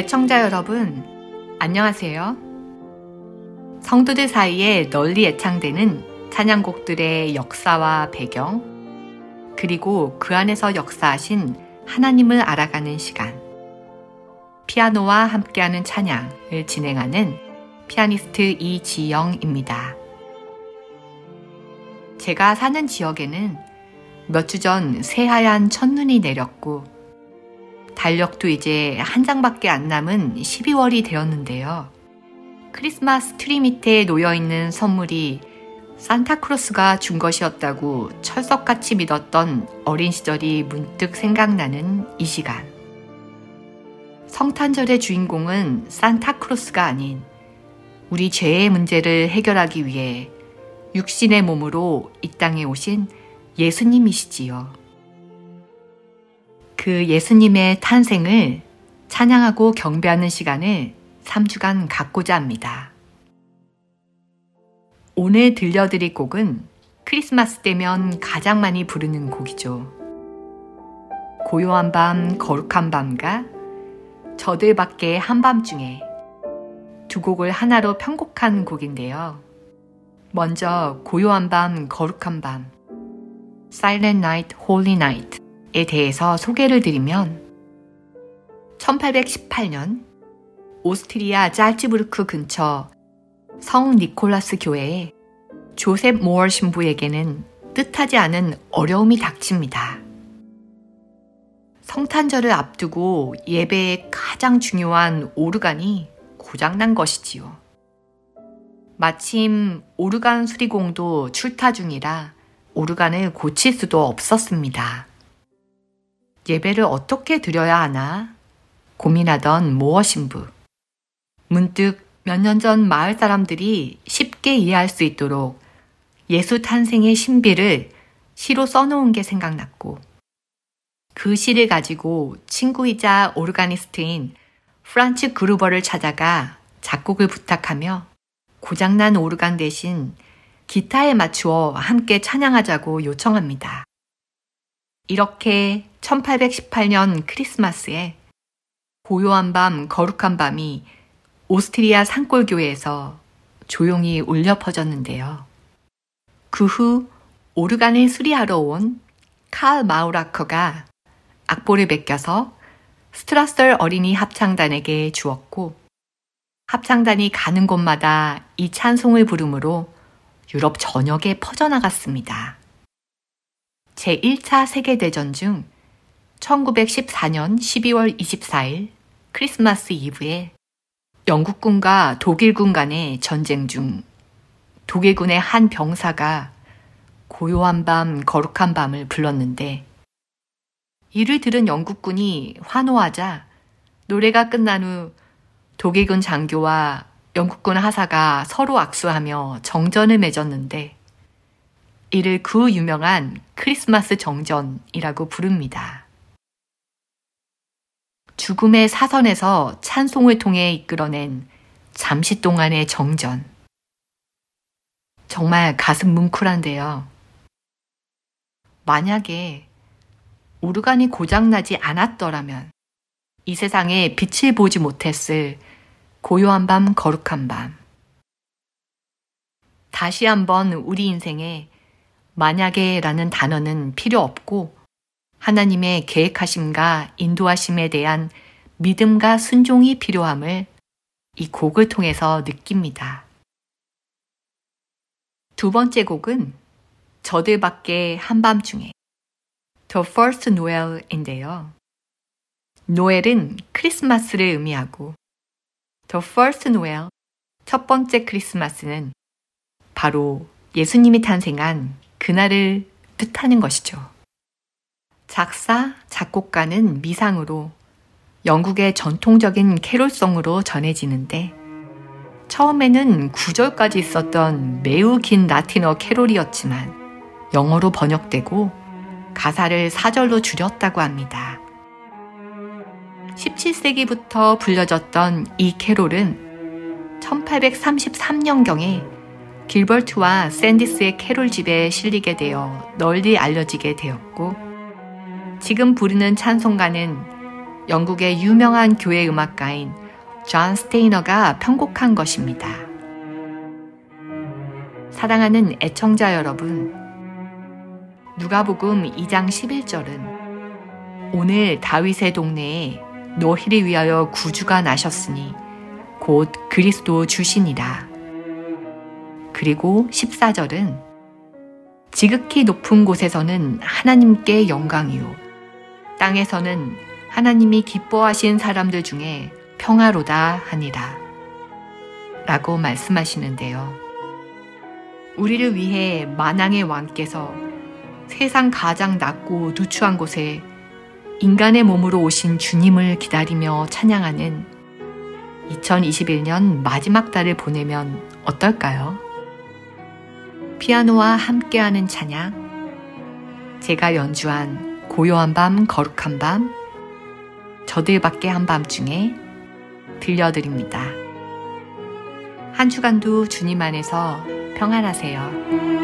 애청자 여러분, 안녕하세요. 성도들 사이에 널리 애창되는 찬양곡들의 역사와 배경, 그리고 그 안에서 역사하신 하나님을 알아가는 시간. 피아노와 함께하는 찬양을 진행하는 피아니스트 이지영입니다. 제가 사는 지역에는 몇 주 전 새하얀 첫눈이 내렸고 달력도 이제 한 장밖에 안 남은 12월이 되었는데요. 크리스마스 트리 밑에 놓여 있는 선물이 산타클로스가 준 것이었다고 철석같이 믿었던 어린 시절이 문득 생각나는 이 시간. 성탄절의 주인공은 산타클로스가 아닌 우리 죄의 문제를 해결하기 위해 육신의 몸으로 이 땅에 오신 예수님이시지요. 그 예수님의 탄생을 찬양하고 경배하는 시간을 3주간 갖고자 합니다. 오늘 들려드릴 곡은 크리스마스 때면 가장 많이 부르는 곡이죠. 고요한 밤, 거룩한 밤과 저들 밖의 한밤중에 두 곡을 하나로 편곡한 곡인데요. 먼저 고요한 밤, 거룩한 밤, Silent Night, Holy Night 에 대해서 소개를 드리면 1818년 오스트리아 짤츠부르크 근처 성 니콜라스 교회에 조셉 모어 신부에게는 뜻하지 않은 어려움이 닥칩니다. 성탄절을 앞두고 예배의 가장 중요한 오르간이 고장난 것이지요. 마침 오르간 수리공도 출타 중이라 오르간을 고칠 수도 없었습니다. 예배를 어떻게 드려야 하나 고민하던 모어 신부. 문득 몇 년 전 마을 사람들이 쉽게 이해할 수 있도록 예수 탄생의 신비를 시로 써놓은 게 생각났고 그 시를 가지고 친구이자 오르가니스트인 프란츠 그루버를 찾아가 작곡을 부탁하며 고장난 오르간 대신 기타에 맞추어 함께 찬양하자고 요청합니다. 이렇게 1818년 크리스마스에 고요한 밤, 거룩한 밤이 오스트리아 산골교회에서 조용히 울려 퍼졌는데요. 그 후 오르간을 수리하러 온 칼 마우라커가 악보를 베껴서 스트라썰 어린이 합창단에게 주었고 합창단이 가는 곳마다 이 찬송을 부름으로 유럽 전역에 퍼져나갔습니다. 제1차 세계대전 중 1914년 12월 24일 크리스마스 이브에 영국군과 독일군 간의 전쟁 중 독일군의 한 병사가 고요한 밤, 거룩한 밤을 불렀는데 이를 들은 영국군이 환호하자 노래가 끝난 후 독일군 장교와 영국군 하사가 서로 악수하며 정전을 맺었는데 이를 그 유명한 크리스마스 정전이라고 부릅니다. 죽음의 사선에서 찬송을 통해 이끌어낸 잠시 동안의 정전. 정말 가슴 뭉클한데요. 만약에 오르간이 고장나지 않았더라면 이 세상에 빛을 보지 못했을 고요한 밤, 거룩한 밤. 다시 한번 우리 인생에 만약에 라는 단어는 필요 없고 하나님의 계획하심과 인도하심에 대한 믿음과 순종이 필요함을 이 곡을 통해서 느낍니다. 두 번째 곡은 저들 밖에 한밤중에 The First Noel인데요. 노엘은 크리스마스를 의미하고 The First Noel, 첫 번째 크리스마스는 바로 예수님이 탄생한 그날을 뜻하는 것이죠. 작사, 작곡가는 미상으로 영국의 전통적인 캐롤송으로 전해지는데 처음에는 9절까지 있었던 매우 긴 라틴어 캐롤이었지만 영어로 번역되고 가사를 4절로 줄였다고 합니다. 17세기부터 불려졌던 이 캐롤은 1833년경에 길버트와 샌디스의 캐롤집에 실리게 되어 널리 알려지게 되었고 지금 부르는 찬송가는 영국의 유명한 교회 음악가인 존 스테이너가 편곡한 것입니다. 사랑하는 애청자 여러분, 누가복음 2장 11절은 오늘 다윗의 동네에 너희를 위하여 구주가 나셨으니 곧 그리스도 주시니라. 그리고 14절은 지극히 높은 곳에서는 하나님께 영광이요. 땅에서는 하나님이 기뻐하신 사람들 중에 평화로다 하니라. 라고 말씀하시는데요. 우리를 위해 만왕의 왕께서 세상 가장 낮고 누추한 곳에 인간의 몸으로 오신 주님을 기다리며 찬양하는 2021년 마지막 달을 보내면 어떨까요? 피아노와 함께하는 찬양, 제가 연주한 고요한 밤, 거룩한 밤, 저들밖에 한밤 중에 들려드립니다. 한 주간도 주님 안에서 평안하세요.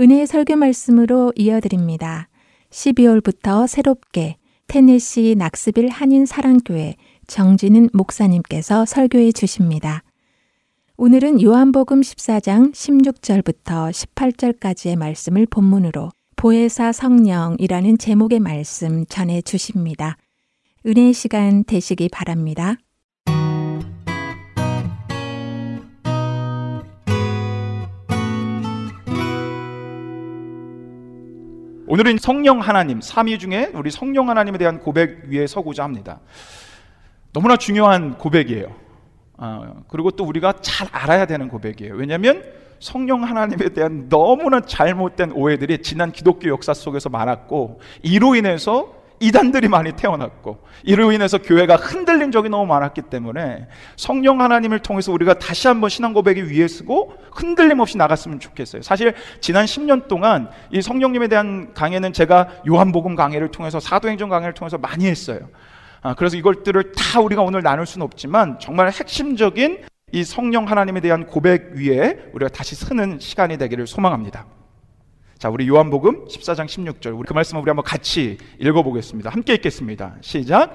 은혜의 설교 말씀으로 이어드립니다. 12월부터 새롭게 테네시 낙스빌 한인 사랑교회 정진은 목사님께서 설교해 주십니다. 오늘은 요한복음 14장 16절부터 18절까지의 말씀을 본문으로 보혜사 성령이라는 제목의 말씀 전해 주십니다. 은혜의 시간 되시기 바랍니다. 오늘은 성령 하나님, 삼위 중에 우리 성령 하나님에 대한 고백 위에 서고자 합니다. 너무나 중요한 고백이에요. 아, 그리고 또 우리가 잘 알아야 되는 고백이에요. 왜냐하면 성령 하나님에 대한 너무나 잘못된 오해들이 지난 기독교 역사 속에서 많았고 이로 인해서 이단들이 많이 태어났고 이로 인해서 교회가 흔들린 적이 너무 많았기 때문에 성령 하나님을 통해서 우리가 다시 한번 신앙 고백이 위에 쓰고 흔들림 없이 나갔으면 좋겠어요. 사실 지난 10년 동안 이 성령님에 대한 강의는 제가 요한복음 강의를 통해서 사도행전 강의를 통해서 많이 했어요. 아, 그래서 이것들을 다 우리가 오늘 나눌 수는 없지만 정말 핵심적인 이 성령 하나님에 대한 고백 위에 우리가 다시 쓰는 시간이 되기를 소망합니다. 자, 우리 요한복음 14장 16절. 우리 그 말씀을 우리 한번 같이 읽어 보겠습니다. 함께 읽겠습니다. 시작.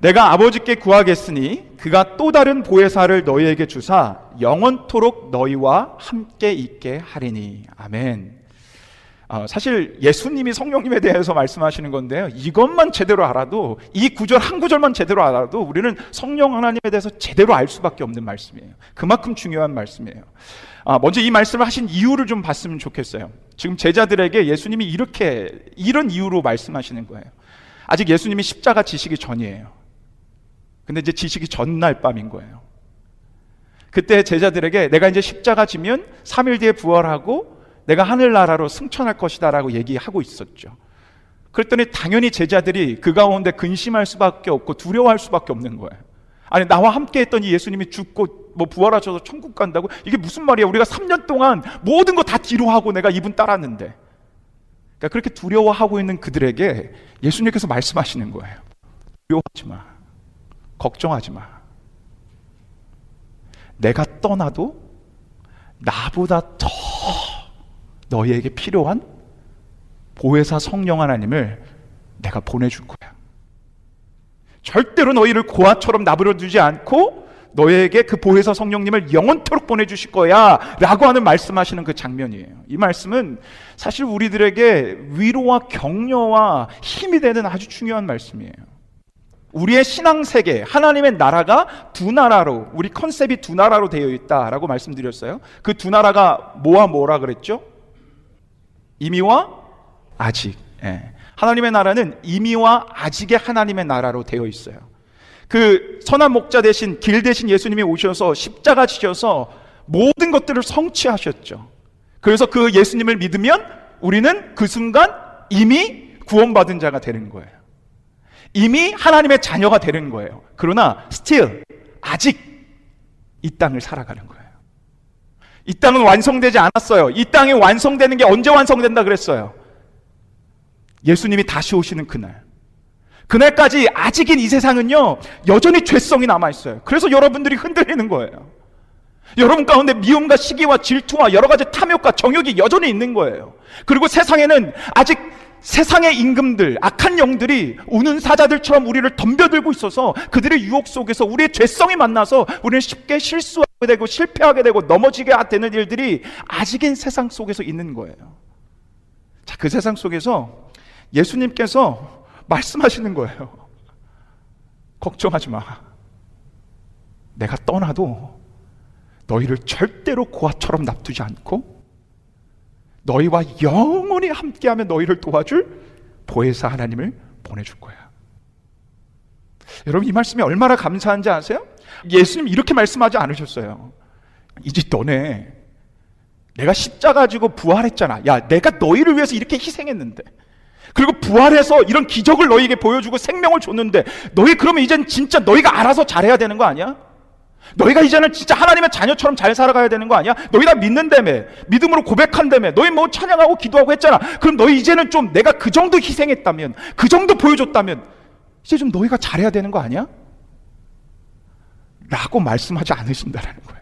내가 아버지께 구하겠으니 그가 또 다른 보혜사를 너희에게 주사 영원토록 너희와 함께 있게 하리니. 아멘. 어, 사실 예수님이 성령님에 대해서 말씀하시는 건데요. 이것만 제대로 알아도 이 구절 한 구절만 제대로 알아도 우리는 성령 하나님에 대해서 제대로 알 수밖에 없는 말씀이에요. 그만큼 중요한 말씀이에요. 아, 먼저 이 말씀을 하신 이유를 좀 봤으면 좋겠어요. 지금 제자들에게 예수님이 이렇게 이런 이유로 말씀하시는 거예요. 아직 예수님이 십자가 지시기 전이에요. 근데 이제 지시기 전날 밤인 거예요. 그때 제자들에게 내가 이제 십자가 지면 3일 뒤에 부활하고 내가 하늘나라로 승천할 것이다라고 얘기하고 있었죠. 그랬더니 당연히 제자들이 그 가운데 근심할 수밖에 없고 두려워할 수밖에 없는 거예요. 아니 나와 함께 했던 이 예수님이 죽고 뭐 부활하셔서 천국 간다고 이게 무슨 말이야? 우리가 3년 동안 모든 거 다 뒤로 하고 내가 이분 따랐는데. 그러니까 그렇게 두려워하고 있는 그들에게 예수님께서 말씀하시는 거예요. 두려워하지 마. 걱정하지 마. 내가 떠나도 나보다 더 너희에게 필요한 보혜사 성령 하나님을 내가 보내줄 거야. 절대로 너희를 고아처럼 나부려 두지 않고 너에게 그 보혜사 성령님을 영원토록 보내주실 거야 라고 하는 말씀하시는 그 장면이에요. 이 말씀은 사실 우리들에게 위로와 격려와 힘이 되는 아주 중요한 말씀이에요. 우리의 신앙 세계, 하나님의 나라가 두 나라로, 우리 컨셉이 두 나라로 되어 있다라고 말씀드렸어요. 그 두 나라가 뭐와 뭐라 그랬죠? 이미와 아직. 예. 하나님의 나라는 이미와 아직의 하나님의 나라로 되어 있어요. 그 선한 목자 대신 길 대신 예수님이 오셔서 십자가 지셔서 모든 것들을 성취하셨죠. 그래서 그 예수님을 믿으면 우리는 그 순간 이미 구원받은 자가 되는 거예요. 이미 하나님의 자녀가 되는 거예요. 그러나 still 아직 이 땅을 살아가는 거예요. 이 땅은 완성되지 않았어요. 이 땅이 완성되는 게 언제 완성된다 그랬어요? 예수님이 다시 오시는 그날. 그날까지 아직인 이 세상은요, 여전히 죄성이 남아있어요. 그래서 여러분들이 흔들리는 거예요. 여러분 가운데 미움과 시기와 질투와 여러 가지 탐욕과 정욕이 여전히 있는 거예요. 그리고 세상에는 아직 세상의 임금들, 악한 영들이 우는 사자들처럼 우리를 덤벼들고 있어서 그들의 유혹 속에서 우리의 죄성이 만나서 우리는 쉽게 실수하게 되고 실패하게 되고 넘어지게 되는 일들이 아직인 세상 속에서 있는 거예요. 자, 그 세상 속에서 예수님께서 말씀하시는 거예요. 걱정하지 마. 내가 떠나도 너희를 절대로 고아처럼 납두지 않고 너희와 영원히 함께하며 너희를 도와줄 보혜사 하나님을 보내줄 거야. 여러분 이 말씀이 얼마나 감사한지 아세요? 예수님 이렇게 말씀하지 않으셨어요. 이제 너네 내가 십자 가 지고 부활했잖아. 야, 내가 너희를 위해서 이렇게 희생했는데. 그리고 부활해서 이런 기적을 너희에게 보여주고 생명을 줬는데 너희 그러면 이젠 진짜 너희가 알아서 잘해야 되는 거 아니야? 너희가 이제는 진짜 하나님의 자녀처럼 잘 살아가야 되는 거 아니야? 너희 다 믿는다며 믿음으로 고백한다며 너희 뭐 찬양하고 기도하고 했잖아 그럼 너희 이제는 좀 내가 그 정도 희생했다면 그 정도 보여줬다면 이제 좀 너희가 잘해야 되는 거 아니야? 라고 말씀하지 않으신다라는 거예요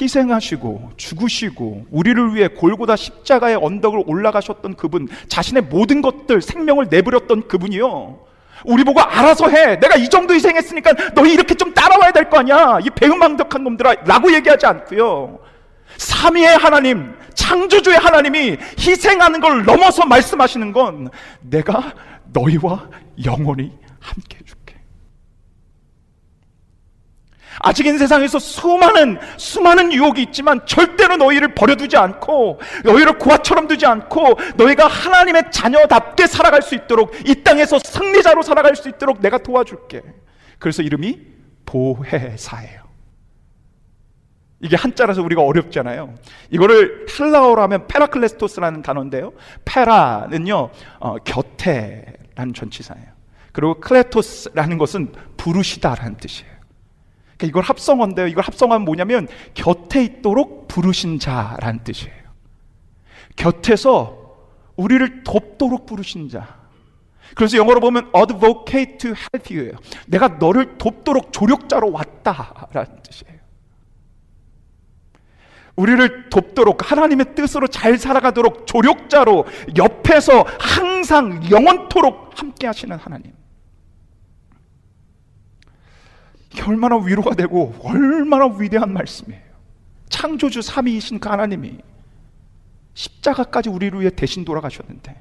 희생하시고 죽으시고 우리를 위해 골고다 십자가의 언덕을 올라가셨던 그분, 자신의 모든 것들 생명을 내버렸던 그분이요. 우리 보고 알아서 해. 내가 이 정도 희생했으니까 너희 이렇게 좀 따라와야 될 거 아니야. 이 배은망덕한 놈들아. 라고 얘기하지 않고요. 삼위의 하나님, 창조주의 하나님이 희생하는 걸 넘어서 말씀하시는 건 내가 너희와 영원히 함께 해줄게. 아직은 세상에서 수많은 수많은 유혹이 있지만 절대로 너희를 버려두지 않고 너희를 고아처럼 두지 않고 너희가 하나님의 자녀답게 살아갈 수 있도록 이 땅에서 승리자로 살아갈 수 있도록 내가 도와줄게. 그래서 이름이 보혜사예요. 이게 한자라서 우리가 어렵잖아요. 이거를 헬라어로 하면 페라클레스토스라는 단어인데요. 페라는요, 어, 곁에라는 전치사예요. 그리고 클레토스라는 것은 부르시다라는 뜻이에요. 그러니까 이걸 합성어인데요. 이걸 합성하면 뭐냐면 곁에 있도록 부르신 자라는 뜻이에요. 곁에서 우리를 돕도록 부르신 자. 그래서 영어로 보면 advocate to help you예요. 내가 너를 돕도록 조력자로 왔다라는 뜻이에요. 우리를 돕도록 하나님의 뜻으로 잘 살아가도록 조력자로 옆에서 항상 영원토록 함께 하시는 하나님. 이게 얼마나 위로가 되고 얼마나 위대한 말씀이에요. 창조주 삼위이신 그 하나님이 십자가까지 우리를 위해 대신 돌아가셨는데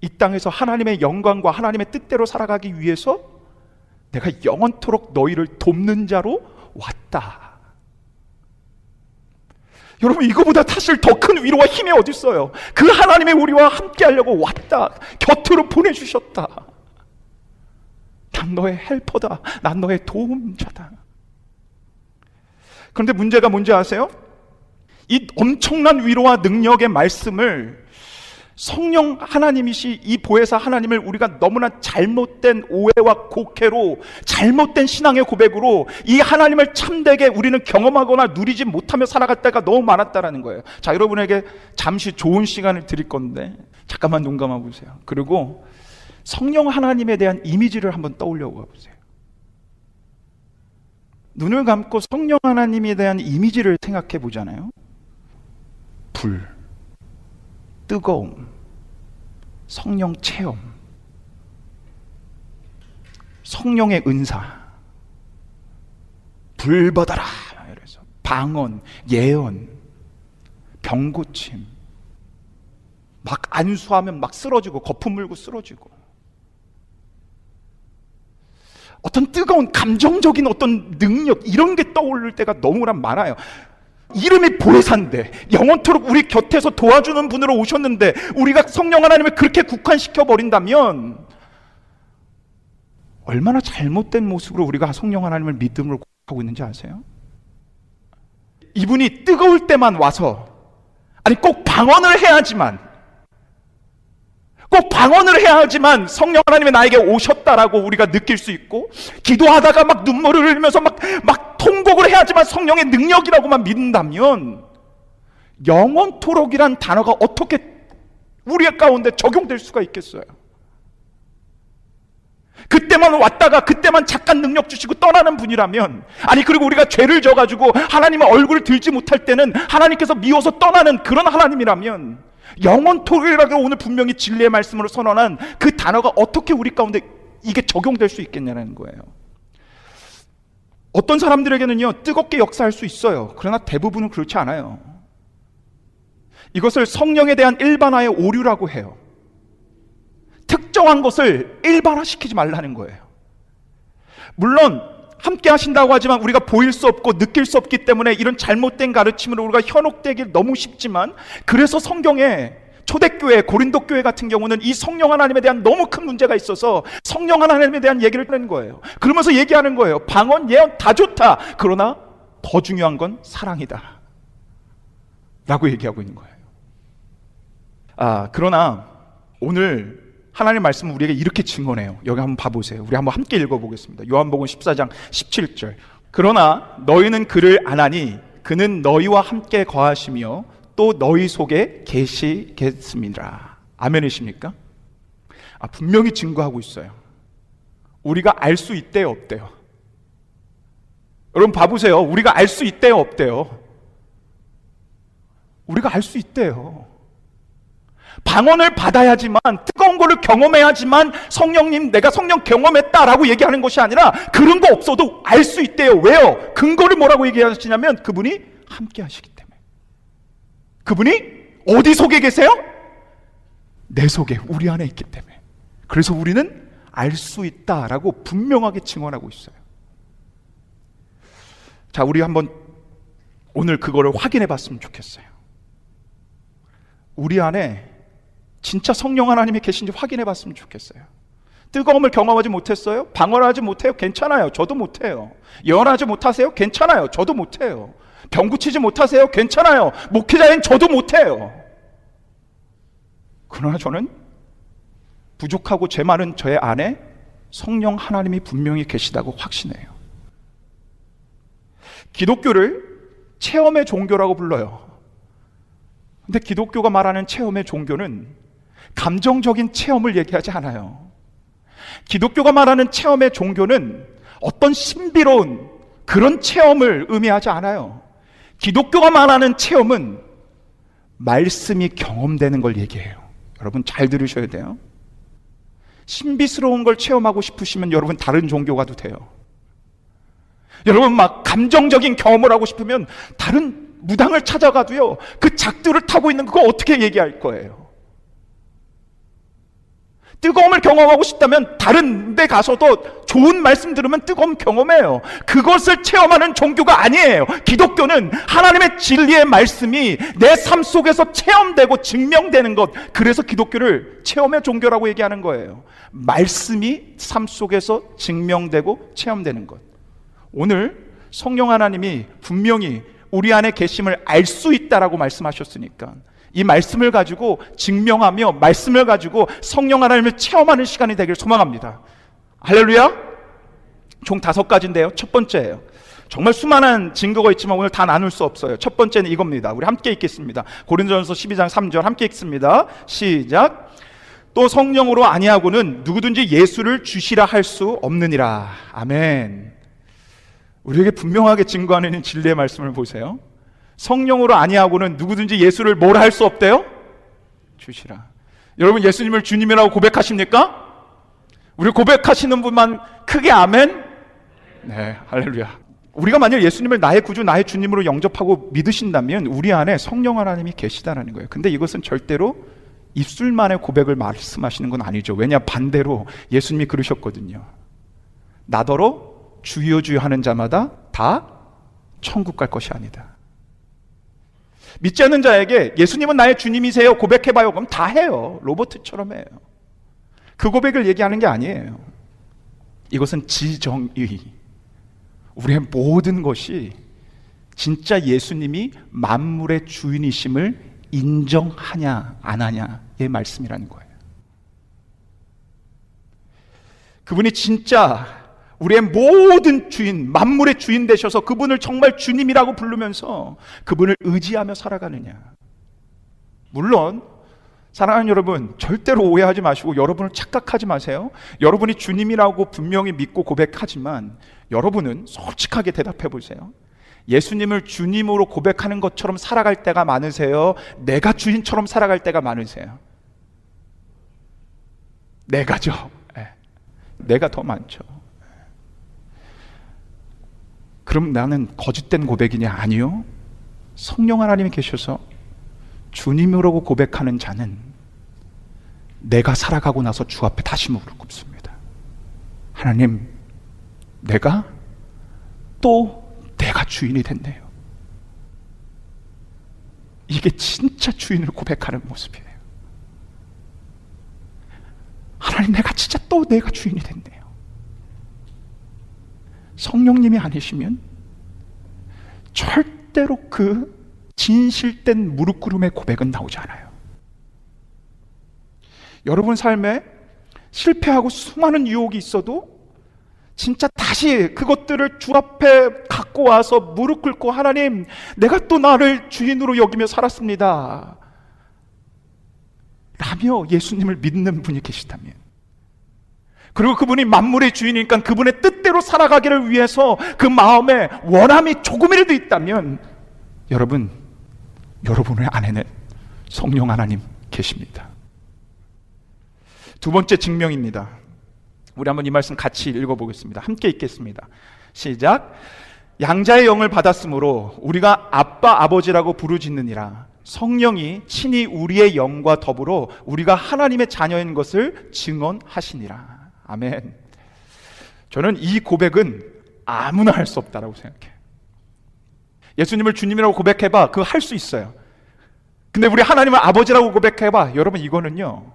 이 땅에서 하나님의 영광과 하나님의 뜻대로 살아가기 위해서 내가 영원토록 너희를 돕는 자로 왔다. 여러분 이거보다 사실 더 큰 위로와 힘이 어디 있어요? 그 하나님의 우리와 함께 하려고 왔다. 곁으로 보내 주셨다. 난 너의 헬퍼다. 난 너의 도움자다. 그런데 문제가 뭔지 아세요? 이 엄청난 위로와 능력의 말씀을 성령 하나님이시 이 보혜사 하나님을 우리가 너무나 잘못된 오해와 곡해로 잘못된 신앙의 고백으로 이 하나님을 참되게 우리는 경험하거나 누리지 못하며 살아갈 때가 너무 많았다라는 거예요. 자, 여러분에게 잠시 좋은 시간을 드릴 건데 잠깐만 눈 감아 보세요. 그리고 성령 하나님에 대한 이미지를 한번 떠올려 보세요. 눈을 감고 성령 하나님에 대한 이미지를 생각해 보잖아요. 불, 뜨거움, 성령 체험, 성령의 은사, 불 받아라. 이래서 방언, 예언, 병 고침, 막 안수하면 막 쓰러지고 거품 물고 쓰러지고 어떤 뜨거운 감정적인 어떤 능력 이런 게 떠오를 때가 너무나 많아요. 이름이 보혜사인데 영원토록 우리 곁에서 도와주는 분으로 오셨는데 우리가 성령 하나님을 그렇게 국한시켜 버린다면 얼마나 잘못된 모습으로 우리가 성령 하나님을 믿음으로 하고 있는지 아세요? 이분이 뜨거울 때만 와서 아니 꼭 방언을 해야지만 꼭 방언을 해야 하지만 성령 하나님이 나에게 오셨다라고 우리가 느낄 수 있고 기도하다가 막 눈물을 흘리면서 막, 막 통곡을 해야지만 성령의 능력이라고만 믿는다면 영원토록이란 단어가 어떻게 우리 가운데 적용될 수가 있겠어요? 그때만 왔다가 그때만 잠깐 능력 주시고 떠나는 분이라면 아니 그리고 우리가 죄를 져가지고 하나님의 얼굴을 들지 못할 때는 하나님께서 미워서 떠나는 그런 하나님이라면 영원토록이라고 오늘 분명히 진리의 말씀으로 선언한 그 단어가 어떻게 우리 가운데 이게 적용될 수 있겠냐는 거예요. 어떤 사람들에게는요, 뜨겁게 역사할 수 있어요. 그러나 대부분은 그렇지 않아요. 이것을 성령에 대한 일반화의 오류라고 해요. 특정한 것을 일반화시키지 말라는 거예요. 물론 함께 하신다고 하지만 우리가 보일 수 없고 느낄 수 없기 때문에 이런 잘못된 가르침으로 우리가 현혹되기 너무 쉽지만 그래서 성경에 초대교회, 고린도 교회 같은 경우는 이 성령 하나님에 대한 너무 큰 문제가 있어서 성령 하나님에 대한 얘기를 하는 거예요. 그러면서 얘기하는 거예요. 방언, 예언 다 좋다. 그러나 더 중요한 건 사랑이다. 라고 얘기하고 있는 거예요. 아, 그러나 오늘 하나님 말씀은 우리에게 이렇게 증언해요. 여기 한번 봐보세요. 우리 한번 함께 읽어보겠습니다. 요한복음 14장 17절. 그러나 너희는 그를 안 하니 그는 너희와 함께 거하시며 또 너희 속에 계시겠습니다. 아멘이십니까? 아, 분명히 증거하고 있어요. 우리가 알 수 있대요, 없대요? 여러분 봐보세요. 우리가 알 수 있대요, 없대요? 우리가 알 수 있대요. 방언을 받아야지만 뜨거 운 거를 경험해야지만 성령님 내가 성령 경험했다라고 얘기하는 것이 아니라 그런 거 없어도 알 수 있대요. 왜요? 근거를 뭐라고 얘기하시냐면 그분이 함께 하시기 때문에. 그분이 어디 속에 계세요? 내 속에 우리 안에 있기 때문에. 그래서 우리는 알 수 있다라고 분명하게 증언하고 있어요. 자, 우리 한번 오늘 그거를 확인해 봤으면 좋겠어요. 우리 안에 진짜 성령 하나님이 계신지 확인해 봤으면 좋겠어요. 뜨거움을 경험하지 못했어요? 방언하지 못해요? 괜찮아요. 저도 못해요. 예언하지 못하세요? 괜찮아요. 저도 못해요. 병 고치지 못하세요? 괜찮아요. 목회자인 저도 못해요. 그러나 저는 부족하고 제 많은 저의 안에 성령 하나님이 분명히 계시다고 확신해요. 기독교를 체험의 종교라고 불러요. 근데 기독교가 말하는 체험의 종교는 감정적인 체험을 얘기하지 않아요. 기독교가 말하는 체험의 종교는 어떤 신비로운 그런 체험을 의미하지 않아요. 기독교가 말하는 체험은 말씀이 경험되는 걸 얘기해요. 여러분 잘 들으셔야 돼요. 신비스러운 걸 체험하고 싶으시면 여러분 다른 종교 가도 돼요. 여러분 막 감정적인 경험을 하고 싶으면 다른 무당을 찾아가도요. 그 작두를 타고 있는 그거 어떻게 얘기할 거예요? 뜨거움을 경험하고 싶다면 다른 데 가서도 좋은 말씀 들으면 뜨거움 경험해요. 그것을 체험하는 종교가 아니에요. 기독교는 하나님의 진리의 말씀이 내 삶 속에서 체험되고 증명되는 것. 그래서 기독교를 체험의 종교라고 얘기하는 거예요. 말씀이 삶 속에서 증명되고 체험되는 것. 오늘 성령 하나님이 분명히 우리 안에 계심을 알 수 있다라고 말씀하셨으니까 이 말씀을 가지고 증명하며 말씀을 가지고 성령 하나님을 체험하는 시간이 되길 소망합니다. 할렐루야. 총 다섯 가지인데요. 첫 번째예요. 정말 수많은 증거가 있지만 오늘 다 나눌 수 없어요. 첫 번째는 이겁니다. 우리 함께 읽겠습니다. 고린도전서 12장 3절 함께 읽습니다. 시작. 또 성령으로 아니하고는 누구든지 예수를 주시라 할 수 없느니라. 아멘. 우리에게 분명하게 증거하는 진리의 말씀을 보세요. 성령으로 아니하고는 누구든지 예수를 뭘 할 수 없대요? 주시라. 여러분 예수님을 주님이라고 고백하십니까? 우리 고백하시는 분만 크게 아멘? 네, 할렐루야. 우리가 만약 예수님을 나의 구주, 나의 주님으로 영접하고 믿으신다면 우리 안에 성령 하나님이 계시다라는 거예요. 근데 이것은 절대로 입술만의 고백을 말씀하시는 건 아니죠. 왜냐 반대로 예수님이 그러셨거든요. 나더러 주여 주여 하는 자마다 다 천국 갈 것이 아니다. 믿지 않는 자에게 예수님은 나의 주님이세요. 고백해봐요. 그럼 다 해요. 로버트처럼 해요. 그 고백을 얘기하는 게 아니에요. 이것은 지정의. 우리의 모든 것이 진짜 예수님이 만물의 주인이심을 인정하냐, 안 하냐의 말씀이라는 거예요. 그분이 진짜 우리의 모든 주인, 만물의 주인 되셔서 그분을 정말 주님이라고 부르면서 그분을 의지하며 살아가느냐. 물론, 사랑하는 여러분, 절대로 오해하지 마시고 여러분을 착각하지 마세요. 여러분이 주님이라고 분명히 믿고 고백하지만 여러분은 솔직하게 대답해 보세요. 예수님을 주님으로 고백하는 것처럼 살아갈 때가 많으세요? 내가 주인처럼 살아갈 때가 많으세요? 내가죠. 네. 내가 더 많죠. 그럼 나는 거짓된 고백이냐? 아니요. 성령 하나님이 계셔서 주님으로 고백하는 자는 내가 살아가고 나서 주 앞에 다시 무릎 꿇습니다. 하나님, 내가 또 내가 주인이 됐네요. 이게 진짜 주인을 고백하는 모습이에요. 하나님, 내가 진짜 또 내가 주인이 됐네요. 성령님이 아니시면 절대로 그 진실된 무릎 꿇음의 고백은 나오지 않아요. 여러분 삶에 실패하고 수많은 유혹이 있어도 진짜 다시 그것들을 주 앞에 갖고 와서 무릎 꿇고 하나님, 내가 또 나를 주인으로 여기며 살았습니다. 라며 예수님을 믿는 분이 계시다면 그리고 그분이 만물의 주인이니까 그분의 뜻대로 살아가기를 위해서 그 마음에 원함이 조금이라도 있다면 여러분 여러분의 안에는 성령 하나님 계십니다. 두 번째 증명입니다. 우리 한번 이 말씀 같이 읽어보겠습니다. 함께 읽겠습니다. 시작. 양자의 영을 받았으므로 우리가 아빠 아버지라고 부르짖느니라. 성령이 친히 우리의 영과 더불어 우리가 하나님의 자녀인 것을 증언하시니라. 아멘. 저는 이 고백은 아무나 할 수 없다라고 생각해요. 예수님을 주님이라고 고백해봐. 그거 할수 있어요. 근데 우리 하나님을 아버지라고 고백해봐. 여러분, 이거는요.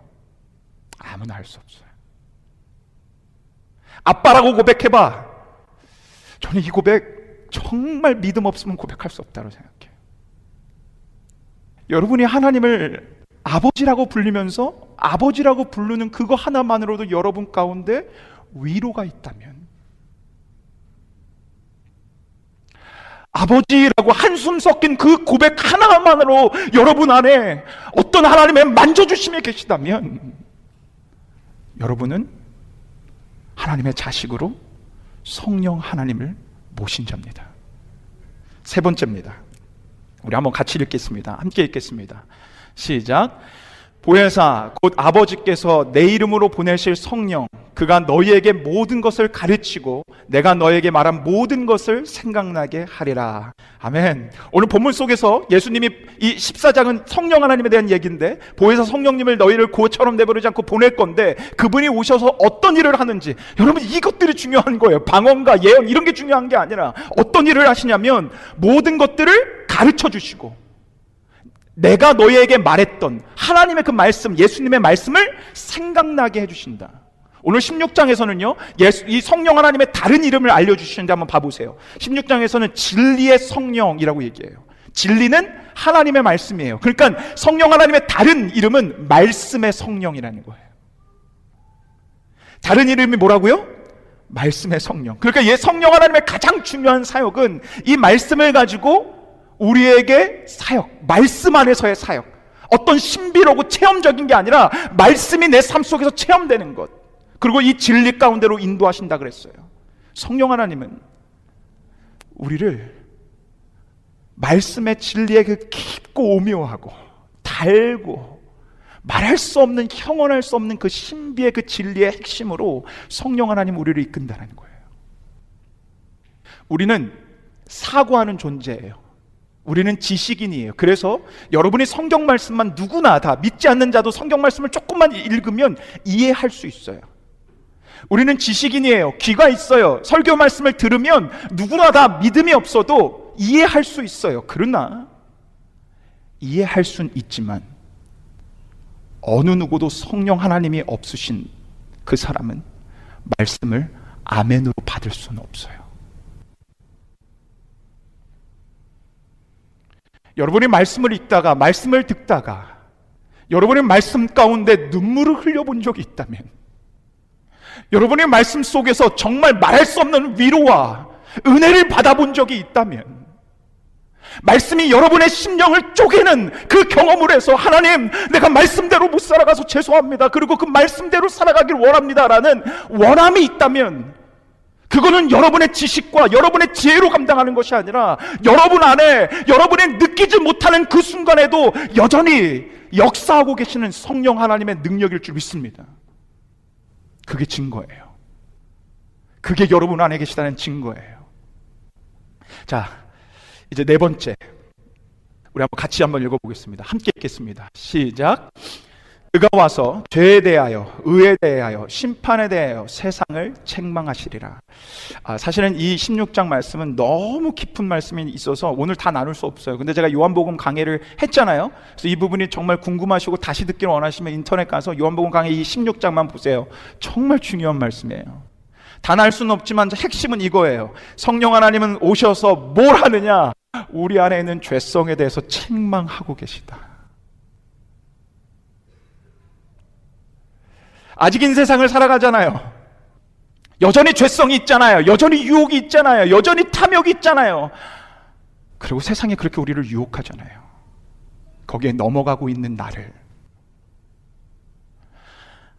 아무나 할 수 없어요. 아빠라고 고백해봐. 저는 이 고백 정말 믿음 없으면 고백할 수 없다고 생각해요. 여러분이 하나님을 아버지라고 불리면서 아버지라고 부르는 그거 하나만으로도 여러분 가운데 위로가 있다면 아버지라고 한숨 섞인 그 고백 하나만으로 여러분 안에 어떤 하나님의 만져주심이 계시다면 여러분은 하나님의 자식으로 성령 하나님을 모신 자입니다. 세 번째입니다. 우리 한번 같이 읽겠습니다. 함께 읽겠습니다. 시작. 보혜사 곧 아버지께서 내 이름으로 보내실 성령 그가 너희에게 모든 것을 가르치고 내가 너에게 말한 모든 것을 생각나게 하리라. 아멘. 오늘 본문 속에서 예수님이 이 14장은 성령 하나님에 대한 얘기인데 보혜사 성령님을 너희를 고처럼 내버리지 않고 보낼 건데 그분이 오셔서 어떤 일을 하는지 여러분 이것들이 중요한 거예요. 방언과 예언 이런 게 중요한 게 아니라 어떤 일을 하시냐면 모든 것들을 가르쳐 주시고 내가 너희에게 말했던 하나님의 그 말씀, 예수님의 말씀을 생각나게 해주신다. 오늘 16장에서는요, 예수, 이 성령 하나님의 다른 이름을 알려주시는데 한번 봐보세요. 16장에서는 진리의 성령이라고 얘기해요. 진리는 하나님의 말씀이에요. 그러니까 성령 하나님의 다른 이름은 말씀의 성령이라는 거예요. 다른 이름이 뭐라고요? 말씀의 성령. 그러니까 예 성령 하나님의 가장 중요한 사역은 이 말씀을 가지고 우리에게 사역, 말씀 안에서의 사역. 어떤 신비로고 체험적인 게 아니라 말씀이 내 삶 속에서 체험되는 것. 그리고 이 진리 가운데로 인도하신다 그랬어요. 성령 하나님은 우리를 말씀의 진리의 그 깊고 오묘하고 달고 말할 수 없는 형언할 수 없는 그 신비의 그 진리의 핵심으로 성령 하나님 우리를 이끈다는 거예요. 우리는 사고하는 존재예요. 우리는 지식인이에요. 그래서 여러분이 성경 말씀만 누구나 다 믿지 않는 자도 성경 말씀을 조금만 읽으면 이해할 수 있어요. 우리는 지식인이에요. 귀가 있어요. 설교 말씀을 들으면 누구나 다 믿음이 없어도 이해할 수 있어요. 그러나 이해할 수는 있지만 어느 누구도 성령 하나님이 없으신 그 사람은 말씀을 아멘으로 받을 수는 없어요. 여러분이 말씀을 읽다가 말씀을 듣다가 여러분의 말씀 가운데 눈물을 흘려본 적이 있다면 여러분의 말씀 속에서 정말 말할 수 없는 위로와 은혜를 받아본 적이 있다면 말씀이 여러분의 심령을 쪼개는 그 경험을 해서 하나님 내가 말씀대로 못 살아가서 죄송합니다. 그리고 그 말씀대로 살아가길 원합니다 라는 원함이 있다면 그거는 여러분의 지식과 여러분의 지혜로 감당하는 것이 아니라 여러분 안에 여러분의 느끼지 못하는 그 순간에도 여전히 역사하고 계시는 성령 하나님의 능력일 줄 믿습니다. 그게 증거예요. 그게 여러분 안에 계시다는 증거예요. 자, 이제 네 번째. 우리 한번 같이 한번 읽어보겠습니다. 함께 읽겠습니다. 시작. 그가 와서 죄에 대하여 의에 대하여 심판에 대하여 세상을 책망하시리라. 아, 사실은 이 16장 말씀은 너무 깊은 말씀이 있어서 오늘 다 나눌 수 없어요. 근데 제가 요한복음 강해를 했잖아요. 그래서 이 부분이 정말 궁금하시고 다시 듣기를 원하시면 인터넷 가서 요한복음 강해 이 16장만 보세요. 정말 중요한 말씀이에요. 다알 수는 없지만 핵심은 이거예요. 성령 하나님은 오셔서 뭘 하느냐? 우리 안에 있는 죄성에 대해서 책망하고 계시다. 아직인 세상을 살아가잖아요. 여전히 죄성이 있잖아요. 여전히 유혹이 있잖아요. 여전히 탐욕이 있잖아요. 그리고 세상에 그렇게 우리를 유혹하잖아요. 거기에 넘어가고 있는 나를.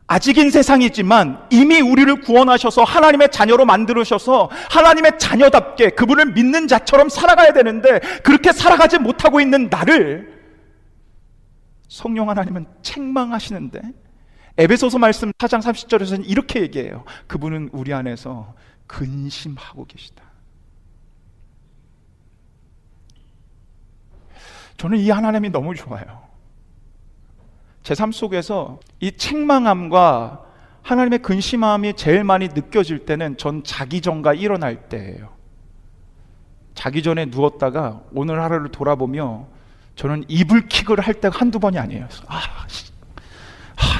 아직인 세상이지만 이미 우리를 구원하셔서 하나님의 자녀로 만들으셔서 하나님의 자녀답게 그분을 믿는 자처럼 살아가야 되는데 그렇게 살아가지 못하고 있는 나를 성령 하나님은 책망하시는데 에베소서 말씀 4장 30절에서는 이렇게 얘기해요. 그분은 우리 안에서 근심하고 계시다. 저는 이 하나님이 너무 좋아요. 제 삶 속에서 이 책망함과 하나님의 근심함이 제일 많이 느껴질 때는 전 자기 전과 일어날 때예요. 자기 전에 누웠다가 오늘 하루를 돌아보며 저는 이불킥을 할 때가 한두 번이 아니에요. 아,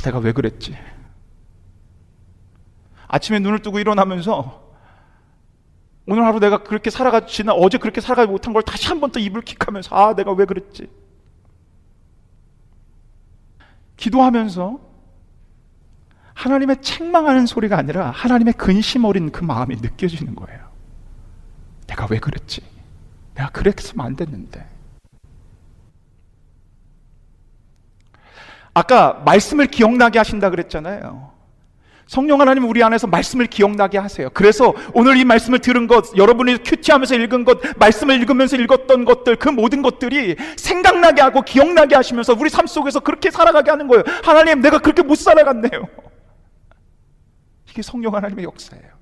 아, 내가 왜 그랬지? 아침에 눈을 뜨고 일어나면서 오늘 하루 내가 그렇게 살아가 지 나 어제 그렇게 살아가지 못한 걸 다시 한번더 이불킥하면서 아, 내가 왜 그랬지? 기도하면서 하나님의 책망하는 소리가 아니라 하나님의 근심 어린 그 마음이 느껴지는 거예요. 내가 왜 그랬지? 내가 그랬으면 안 됐는데. 아까 말씀을 기억나게 하신다 그랬잖아요. 성령 하나님 우리 안에서 말씀을 기억나게 하세요. 그래서 오늘 이 말씀을 들은 것, 여러분이 큐티하면서 읽은 것, 말씀을 읽으면서 읽었던 것들, 그 모든 것들이 생각나게 하고 기억나게 하시면서 우리 삶 속에서 그렇게 살아가게 하는 거예요. 하나님, 내가 그렇게 못 살아갔네요. 이게 성령 하나님의 역사예요.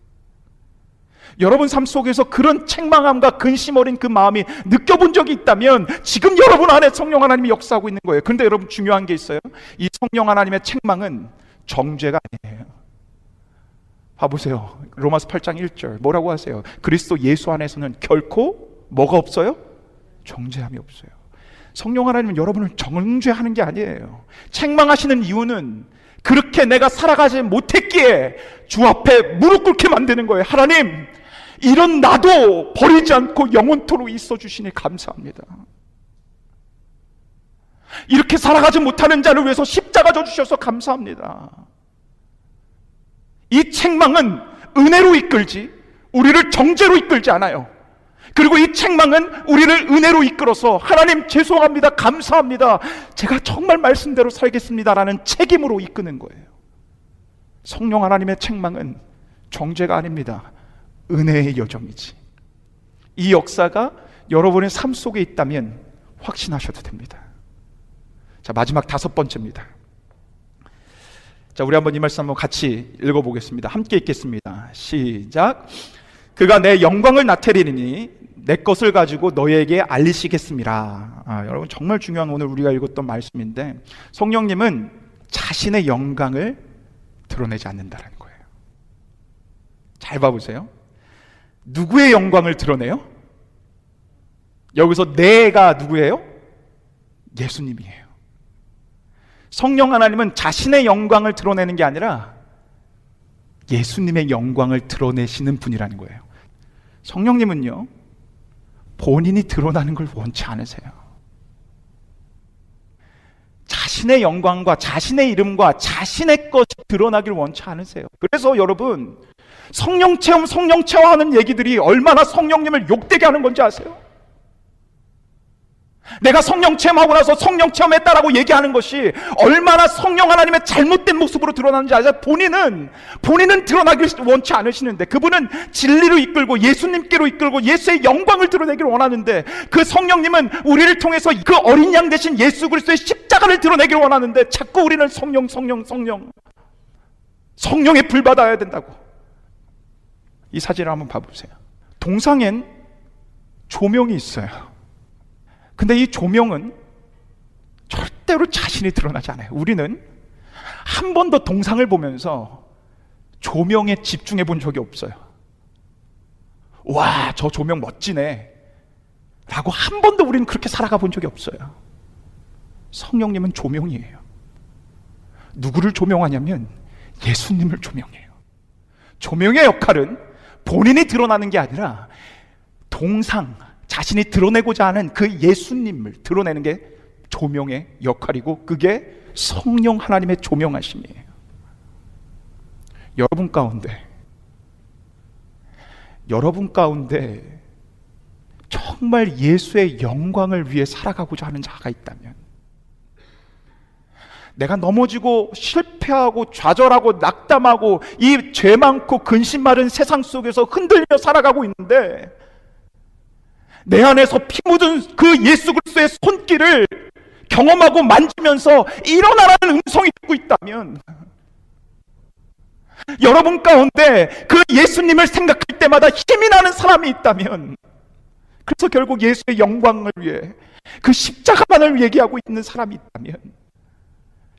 여러분 삶 속에서 그런 책망함과 근심 어린 그 마음이 느껴본 적이 있다면 지금 여러분 안에 성령 하나님이 역사하고 있는 거예요. 그런데 여러분 중요한 게 있어요. 이 성령 하나님의 책망은 정죄가 아니에요. 봐보세요. 로마서 8장 1절 뭐라고 하세요? 그리스도 예수 안에서는 결코 뭐가 없어요? 정죄함이 없어요. 성령 하나님은 여러분을 정죄하는 게 아니에요. 책망하시는 이유는 그렇게 내가 살아가지 못했기에 주 앞에 무릎 꿇게 만드는 거예요. 하나님, 이런 나도 버리지 않고 영원토록 있어 주시니 감사합니다. 이렇게 살아가지 못하는 자를 위해서 십자가 져 주셔서 감사합니다. 이 책망은 은혜로 이끌지 우리를 정죄로 이끌지 않아요. 그리고 이 책망은 우리를 은혜로 이끌어서 하나님 죄송합니다. 감사합니다. 제가 정말 말씀대로 살겠습니다라는 책임으로 이끄는 거예요. 성령 하나님의 책망은 정죄가 아닙니다. 은혜의 여정이지. 이 역사가 여러분의 삶 속에 있다면 확신하셔도 됩니다. 자, 마지막 다섯 번째입니다. 자, 우리 한번 이 말씀 한번 같이 읽어보겠습니다. 함께 읽겠습니다. 시작. 그가 내 영광을 나타내리니 내 것을 가지고 너에게 알리시겠습니다. 아, 여러분 정말 중요한 오늘 우리가 읽었던 말씀인데 성령님은 자신의 영광을 드러내지 않는다는 거예요. 잘 봐보세요. 누구의 영광을 드러내요? 여기서 내가 누구예요? 예수님이에요. 성령 하나님은 자신의 영광을 드러내는 게 아니라 예수님의 영광을 드러내시는 분이라는 거예요. 성령님은요, 본인이 드러나는 걸 원치 않으세요. 자신의 영광과 자신의 이름과 자신의 것이 드러나길 원치 않으세요. 그래서 여러분, 성령 체험, 성령 체험하는 얘기들이 얼마나 성령님을 욕되게 하는 건지 아세요? 내가 성령 체험하고 나서 성령 체험했다라고 얘기하는 것이 얼마나 성령 하나님의 잘못된 모습으로 드러나는지 아세요? 본인은 본인은 드러나길 원치 않으시는데 그분은 진리로 이끌고 예수님께로 이끌고 예수의 영광을 드러내기를 원하는데 그 성령님은 우리를 통해서 그 어린 양 대신 예수 그리스도의 십자가를 드러내기를 원하는데 자꾸 우리는 성령 성령 성령 성령에 불 받아야 된다고 이 사진을 한번 봐보세요. 동상엔 조명이 있어요. 근데 이 조명은 절대로 자신이 드러나지 않아요. 우리는 한 번도 동상을 보면서 조명에 집중해 본 적이 없어요. 와, 저 조명 멋지네. 라고 한 번도 우리는 그렇게 살아가 본 적이 없어요. 성령님은 조명이에요. 누구를 조명하냐면 예수님을 조명해요. 조명의 역할은 본인이 드러나는 게 아니라 동상, 자신이 드러내고자 하는 그 예수님을 드러내는 게 조명의 역할이고 그게 성령 하나님의 조명하심이에요. 여러분 가운데 여러분 가운데 정말 예수의 영광을 위해 살아가고자 하는 자가 있다면 내가 넘어지고 실패하고 좌절하고 낙담하고 이 죄 많고 근심 많은 세상 속에서 흔들려 살아가고 있는데 내 안에서 피 묻은 그 예수 그리스도의 손길을 경험하고 만지면서 일어나라는 음성이 듣고 있다면 여러분 가운데 그 예수님을 생각할 때마다 힘이 나는 사람이 있다면 그래서 결국 예수의 영광을 위해 그 십자가만을 얘기하고 있는 사람이 있다면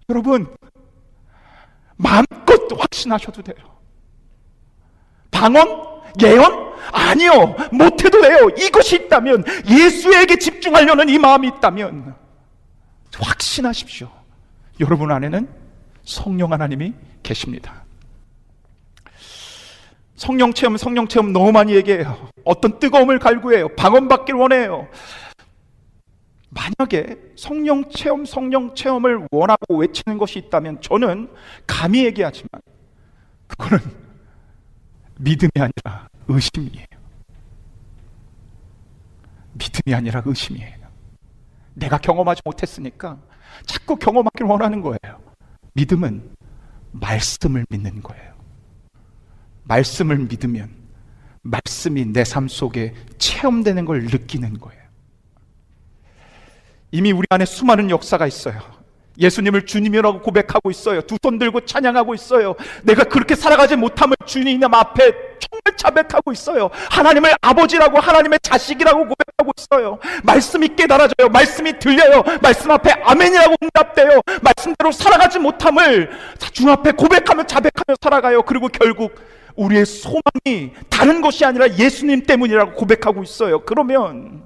여러분 마음껏 확신하셔도 돼요. 방언? 예언? 아니요. 못해도 돼요. 이것이 있다면 예수에게 집중하려는 이 마음이 있다면 확신하십시오. 여러분 안에는 성령 하나님이 계십니다. 성령 체험, 성령 체험 너무 많이 얘기해요. 어떤 뜨거움을 갈구해요. 방언받길 원해요. 만약에 성령 체험, 성령 체험을 원하고 외치는 것이 있다면 저는 감히 얘기하지만 그거는 믿음이 아니라 의심이에요. 믿음이 아니라 의심이에요. 내가 경험하지 못했으니까 자꾸 경험하길 원하는 거예요. 믿음은 말씀을 믿는 거예요. 말씀을 믿으면 말씀이 내 삶 속에 체험되는 걸 느끼는 거예요. 이미 우리 안에 수많은 역사가 있어요. 예수님을 주님이라고 고백하고 있어요. 두 손 들고 찬양하고 있어요. 내가 그렇게 살아가지 못함을 주님 앞에 정말 자백하고 있어요. 하나님을 아버지라고 하나님의 자식이라고 고백하고 있어요. 말씀이 깨달아져요. 말씀이 들려요. 말씀 앞에 아멘이라고 응답돼요. 말씀대로 살아가지 못함을 주 앞에 고백하며 자백하며 살아가요. 그리고 결국 우리의 소망이 다른 것이 아니라 예수님 때문이라고 고백하고 있어요. 그러면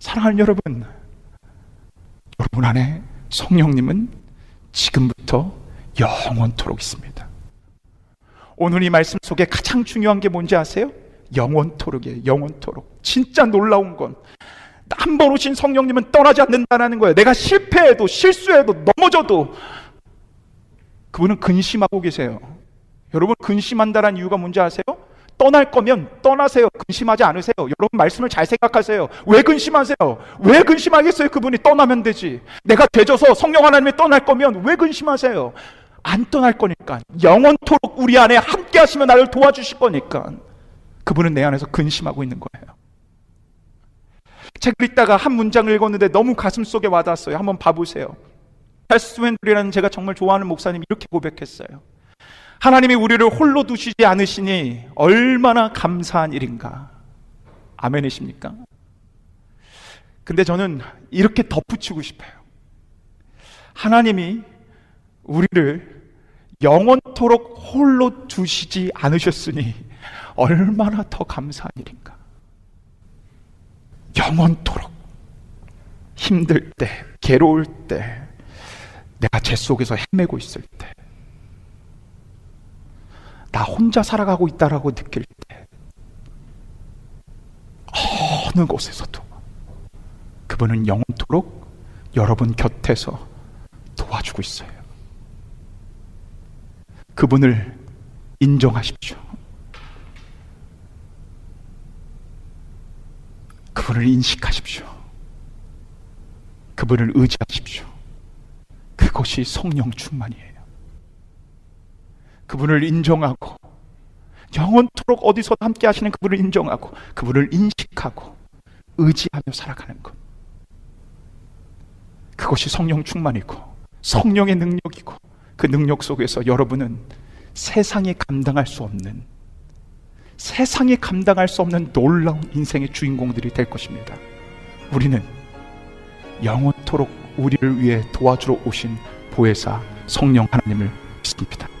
사랑하는 여러분, 여러분 안에 성령님은 지금부터 영원토록 있습니다. 오늘 이 말씀 속에 가장 중요한 게 뭔지 아세요? 영원토록이에요. 영원토록. 진짜 놀라운 건 한 번 오신 성령님은 떠나지 않는다는 거예요. 내가 실패해도 실수해도 넘어져도 그분은 근심하고 계세요. 여러분 근심한다는 이유가 뭔지 아세요? 떠날 거면 떠나세요. 근심하지 않으세요. 여러분 말씀을 잘 생각하세요. 왜 근심하세요? 왜 근심하겠어요? 그분이 떠나면 되지. 내가 되져서 성령 하나님이 떠날 거면 왜 근심하세요? 안 떠날 거니까. 영원토록 우리 안에 함께 하시면 나를 도와주실 거니까. 그분은 내 안에서 근심하고 있는 거예요. 책을 읽다가 한 문장을 읽었는데 너무 가슴 속에 와닿았어요. 한번 봐보세요. 찰스 웬들이라는 제가 정말 좋아하는 목사님이 이렇게 고백했어요. 하나님이 우리를 홀로 두시지 않으시니 얼마나 감사한 일인가. 아멘이십니까? 근데 저는 이렇게 덧붙이고 싶어요. 하나님이 우리를 영원토록 홀로 두시지 않으셨으니 얼마나 더 감사한 일인가. 영원토록 힘들 때, 괴로울 때, 내가 제 속에서 헤매고 있을 때, 나 혼자 살아가고 있다라고 느낄 때 어느 곳에서도 그분은 영원토록 여러분 곁에서 도와주고 있어요. 그분을 인정하십시오. 그분을 인식하십시오. 그분을 의지하십시오. 그것이 성령 충만이에요. 그분을 인정하고 영원토록 어디서 함께 하시는 그분을 인정하고 그분을 인식하고 의지하며 살아가는 것. 그것이 성령 충만이고 성령의 능력이고 그 능력 속에서 여러분은 세상이 감당할 수 없는 세상이 감당할 수 없는 놀라운 인생의 주인공들이 될 것입니다. 우리는 영원토록 우리를 위해 도와주러 오신 보혜사 성령 하나님을 믿습니다.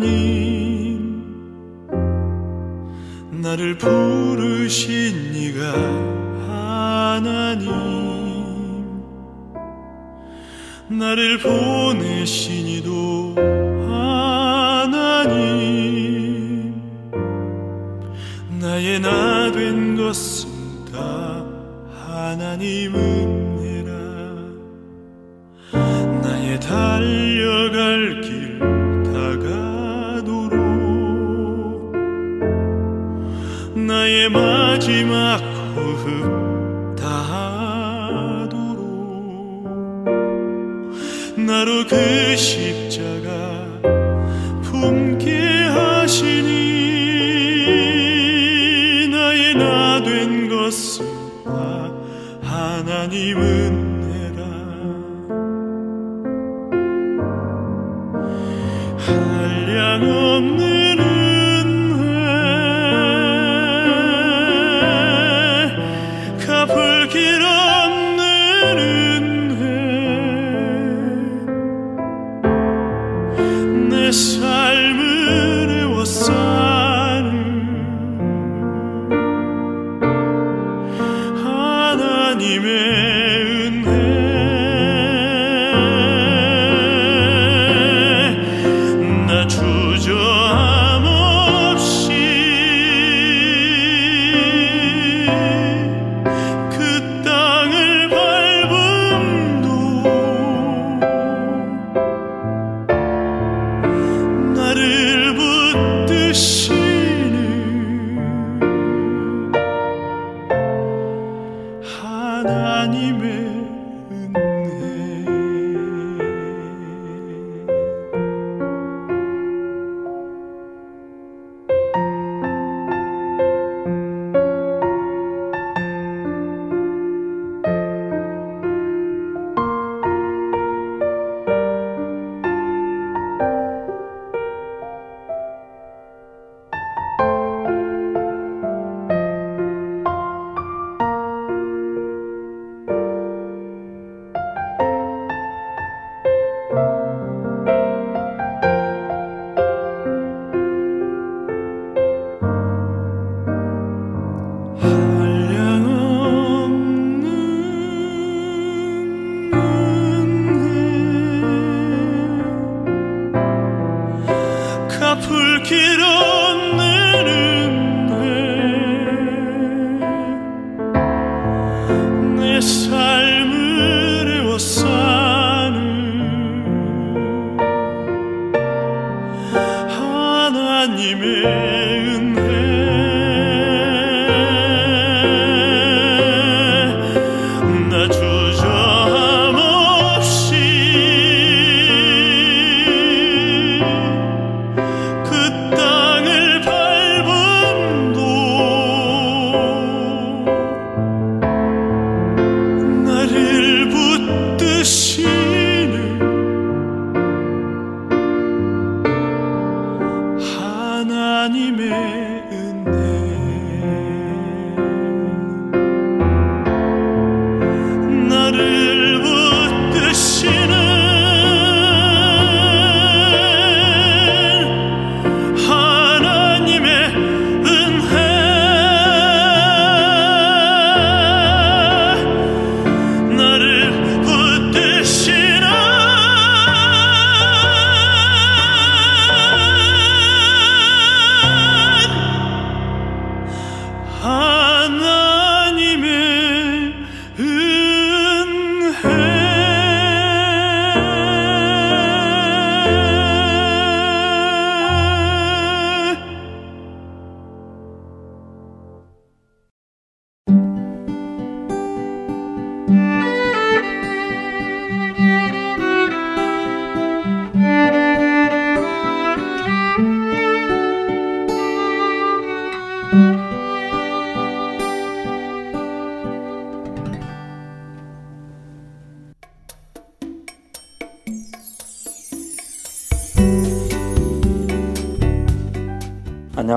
하나님 나를 부르신 이가 하나님 나를 보내신 이도 하나님 나의 나 된 것은 다 하나님 은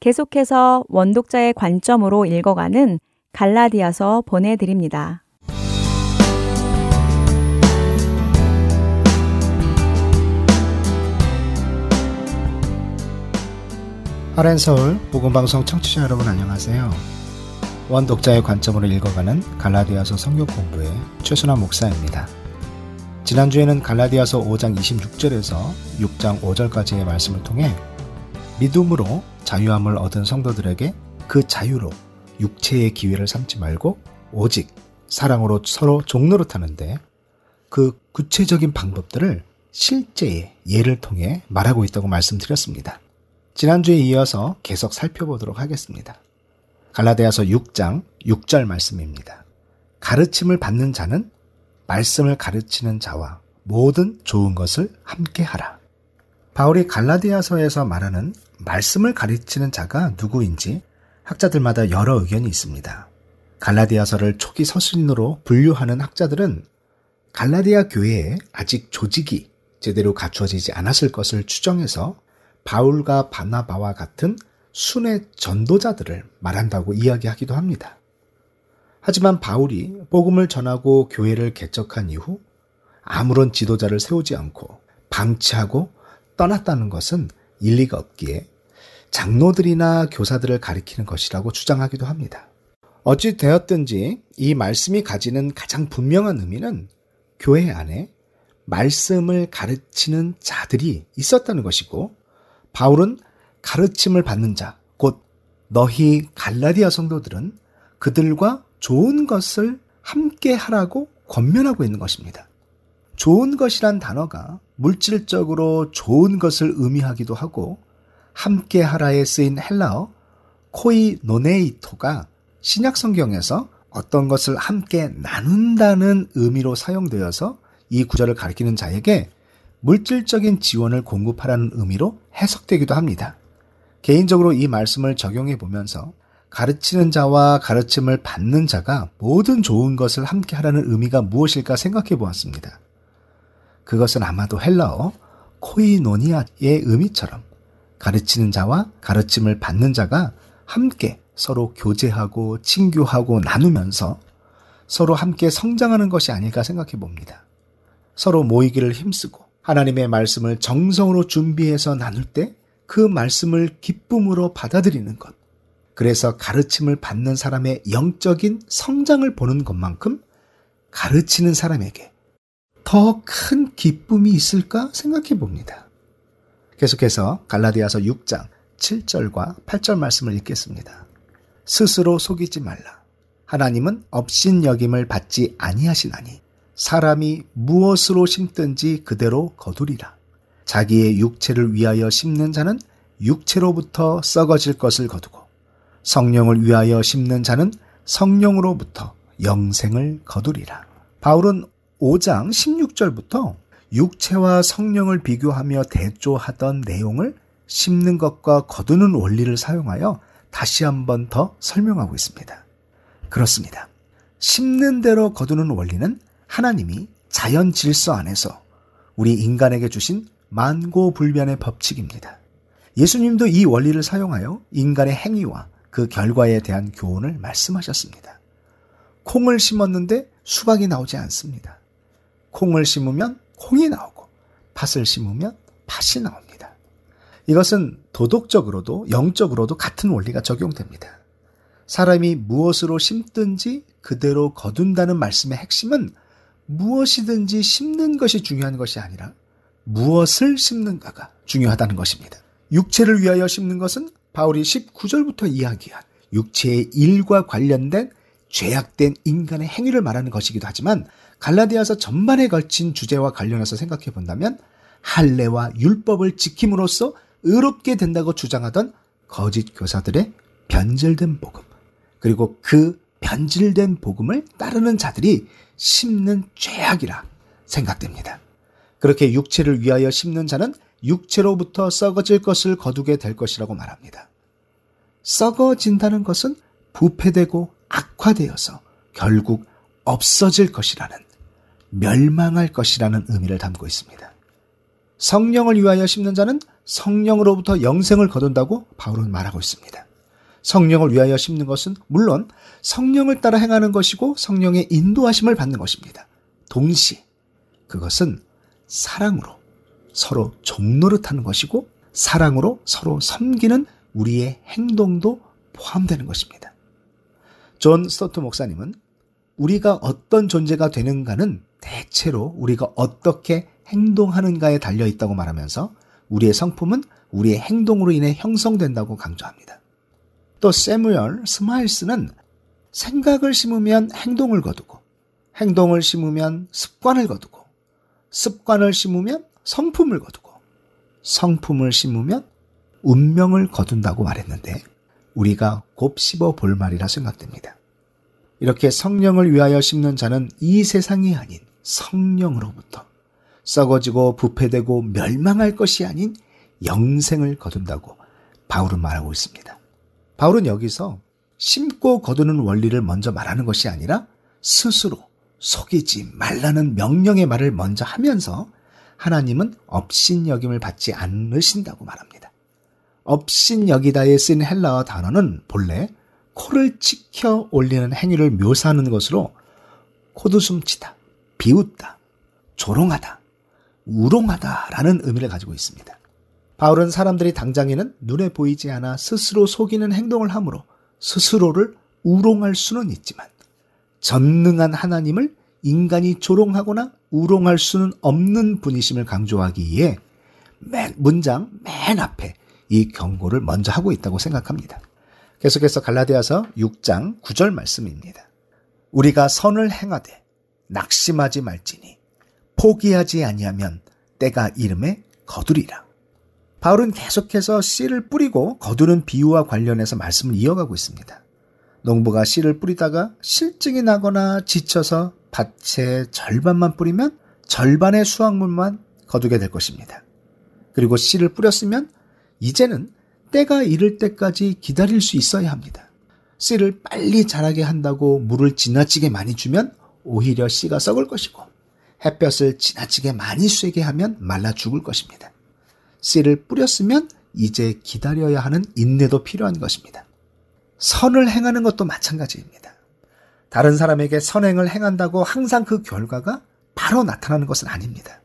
계속해서 원독자의 관점으로 읽어가는 갈라디아서 보내드립니다. 하렌서울 복음방송 청취자 여러분 안녕하세요. 원독자의 관점으로 읽어가는 갈라디아서 성경 공부의 최순환 목사입니다. 지난주에는 갈라디아서 5장 26절에서 6장 5절까지의 말씀을 통해 믿음으로 자유함을 얻은 성도들에게 그 자유로 육체의 기회를 삼지 말고 오직 사랑으로 서로 종노릇하는데 그 구체적인 방법들을 실제의 예를 통해 말하고 있다고 말씀드렸습니다. 지난주에 이어서 계속 살펴보도록 하겠습니다. 갈라디아서 6장 6절 말씀입니다. 가르침을 받는 자는 말씀을 가르치는 자와 모든 좋은 것을 함께 하라. 바울이 갈라디아서에서 말하는 말씀을 가르치는 자가 누구인지 학자들마다 여러 의견이 있습니다. 갈라디아서를 초기 서신으로 분류하는 학자들은 갈라디아 교회에 아직 조직이 제대로 갖추어지지 않았을 것을 추정해서 바울과 바나바와 같은 순회 전도자들을 말한다고 이야기하기도 합니다. 하지만 바울이 복음을 전하고 교회를 개척한 이후 아무런 지도자를 세우지 않고 방치하고 떠났다는 것은 일리가 없기에 장로들이나 교사들을 가리키는 것이라고 주장하기도 합니다. 어찌 되었든지 이 말씀이 가지는 가장 분명한 의미는 교회 안에 말씀을 가르치는 자들이 있었다는 것이고 바울은 가르침을 받는 자, 곧 너희 갈라디아 성도들은 그들과 좋은 것을 함께 하라고 권면하고 있는 것입니다. 좋은 것이란 단어가 물질적으로 좋은 것을 의미하기도 하고 함께 하라에 쓰인 헬라어 코이 노네이토가 신약 성경에서 어떤 것을 함께 나눈다는 의미로 사용되어서 이 구절을 가리키는 자에게 물질적인 지원을 공급하라는 의미로 해석되기도 합니다. 개인적으로 이 말씀을 적용해 보면서 가르치는 자와 가르침을 받는 자가 모든 좋은 것을 함께 하라는 의미가 무엇일까 생각해 보았습니다. 그것은 아마도 헬라어 코이노니아의 의미처럼 가르치는 자와 가르침을 받는 자가 함께 서로 교제하고 친교하고 나누면서 서로 함께 성장하는 것이 아닐까 생각해 봅니다. 서로 모이기를 힘쓰고 하나님의 말씀을 정성으로 준비해서 나눌 때 그 말씀을 기쁨으로 받아들이는 것. 그래서 가르침을 받는 사람의 영적인 성장을 보는 것만큼 가르치는 사람에게 더 큰 기쁨이 있을까 생각해 봅니다. 계속해서 갈라디아서 6장 7절과 8절 말씀을 읽겠습니다. 스스로 속이지 말라. 하나님은 업신여김을 받지 아니하시나니 사람이 무엇으로 심든지 그대로 거두리라. 자기의 육체를 위하여 심는 자는 육체로부터 썩어질 것을 거두고 성령을 위하여 심는 자는 성령으로부터 영생을 거두리라. 바울은 5장 16절부터 육체와 성령을 비교하며 대조하던 내용을 심는 것과 거두는 원리를 사용하여 다시 한번 더 설명하고 있습니다. 그렇습니다. 심는 대로 거두는 원리는 하나님이 자연 질서 안에서 우리 인간에게 주신 만고불변의 법칙입니다. 예수님도 이 원리를 사용하여 인간의 행위와 그 결과에 대한 교훈을 말씀하셨습니다. 콩을 심었는데 수박이 나오지 않습니다. 콩을 심으면 콩이 나오고 팥을 심으면 팥이 나옵니다. 이것은 도덕적으로도 영적으로도 같은 원리가 적용됩니다. 사람이 무엇으로 심든지 그대로 거둔다는 말씀의 핵심은 무엇이든지 심는 것이 중요한 것이 아니라 무엇을 심는가가 중요하다는 것입니다. 육체를 위하여 심는 것은 바울이 19절부터 이야기한 육체의 일과 관련된 죄악된 인간의 행위를 말하는 것이기도 하지만 갈라디아서 전반에 걸친 주제와 관련해서 생각해 본다면 할례와 율법을 지킴으로써 의롭게 된다고 주장하던 거짓 교사들의 변질된 복음 그리고 그 변질된 복음을 따르는 자들이 심는 죄악이라 생각됩니다. 그렇게 육체를 위하여 심는 자는 육체로부터 썩어질 것을 거두게 될 것이라고 말합니다. 썩어진다는 것은 부패되고 악화되어서 결국 없어질 것이라는 멸망할 것이라는 의미를 담고 있습니다. 성령을 위하여 심는 자는 성령으로부터 영생을 거둔다고 바울은 말하고 있습니다. 성령을 위하여 심는 것은 물론 성령을 따라 행하는 것이고 성령의 인도하심을 받는 것입니다. 동시에 그것은 사랑으로 서로 종노릇하는 것이고 사랑으로 서로 섬기는 우리의 행동도 포함되는 것입니다. 존 스토트 목사님은 우리가 어떤 존재가 되는가는 대체로 우리가 어떻게 행동하는가에 달려 있다고 말하면서 우리의 성품은 우리의 행동으로 인해 형성된다고 강조합니다. 또 세무얼 스마일스는 생각을 심으면 행동을 거두고 행동을 심으면 습관을 거두고 습관을 심으면 성품을 거두고 성품을 심으면 운명을 거둔다고 말했는데 우리가 곱씹어 볼 말이라 생각됩니다. 이렇게 성령을 위하여 심는 자는 이 세상이 아닌 성령으로부터 썩어지고 부패되고 멸망할 것이 아닌 영생을 거둔다고 바울은 말하고 있습니다. 바울은 여기서 심고 거두는 원리를 먼저 말하는 것이 아니라 스스로 속이지 말라는 명령의 말을 먼저 하면서 하나님은 업신여김을 받지 않으신다고 말합니다. 업신여기다에 쓴 헬라어 단어는 본래 코를 치켜 올리는 행위를 묘사하는 것으로 코드숨치다, 비웃다, 조롱하다, 우롱하다라는 의미를 가지고 있습니다. 바울은 사람들이 당장에는 눈에 보이지 않아 스스로 속이는 행동을 하므로 스스로를 우롱할 수는 있지만 전능한 하나님을 인간이 조롱하거나 우롱할 수는 없는 분이심을 강조하기에 맨 문장 맨 앞에 이 경고를 먼저 하고 있다고 생각합니다. 계속해서 갈라디아서 6장 9절 말씀입니다. 우리가 선을 행하되 낙심하지 말지니 포기하지 아니하면 때가 이름에 거두리라. 바울은 계속해서 씨를 뿌리고 거두는 비유와 관련해서 말씀을 이어가고 있습니다. 농부가 씨를 뿌리다가 실증이 나거나 지쳐서 밭의 절반만 뿌리면 절반의 수확물만 거두게 될 것입니다. 그리고 씨를 뿌렸으면 이제는 때가 이를 때까지 기다릴 수 있어야 합니다. 씨를 빨리 자라게 한다고 물을 지나치게 많이 주면 오히려 씨가 썩을 것이고 햇볕을 지나치게 많이 쐬게 하면 말라 죽을 것입니다. 씨를 뿌렸으면 이제 기다려야 하는 인내도 필요한 것입니다. 선을 행하는 것도 마찬가지입니다. 다른 사람에게 선행을 행한다고 항상 그 결과가 바로 나타나는 것은 아닙니다.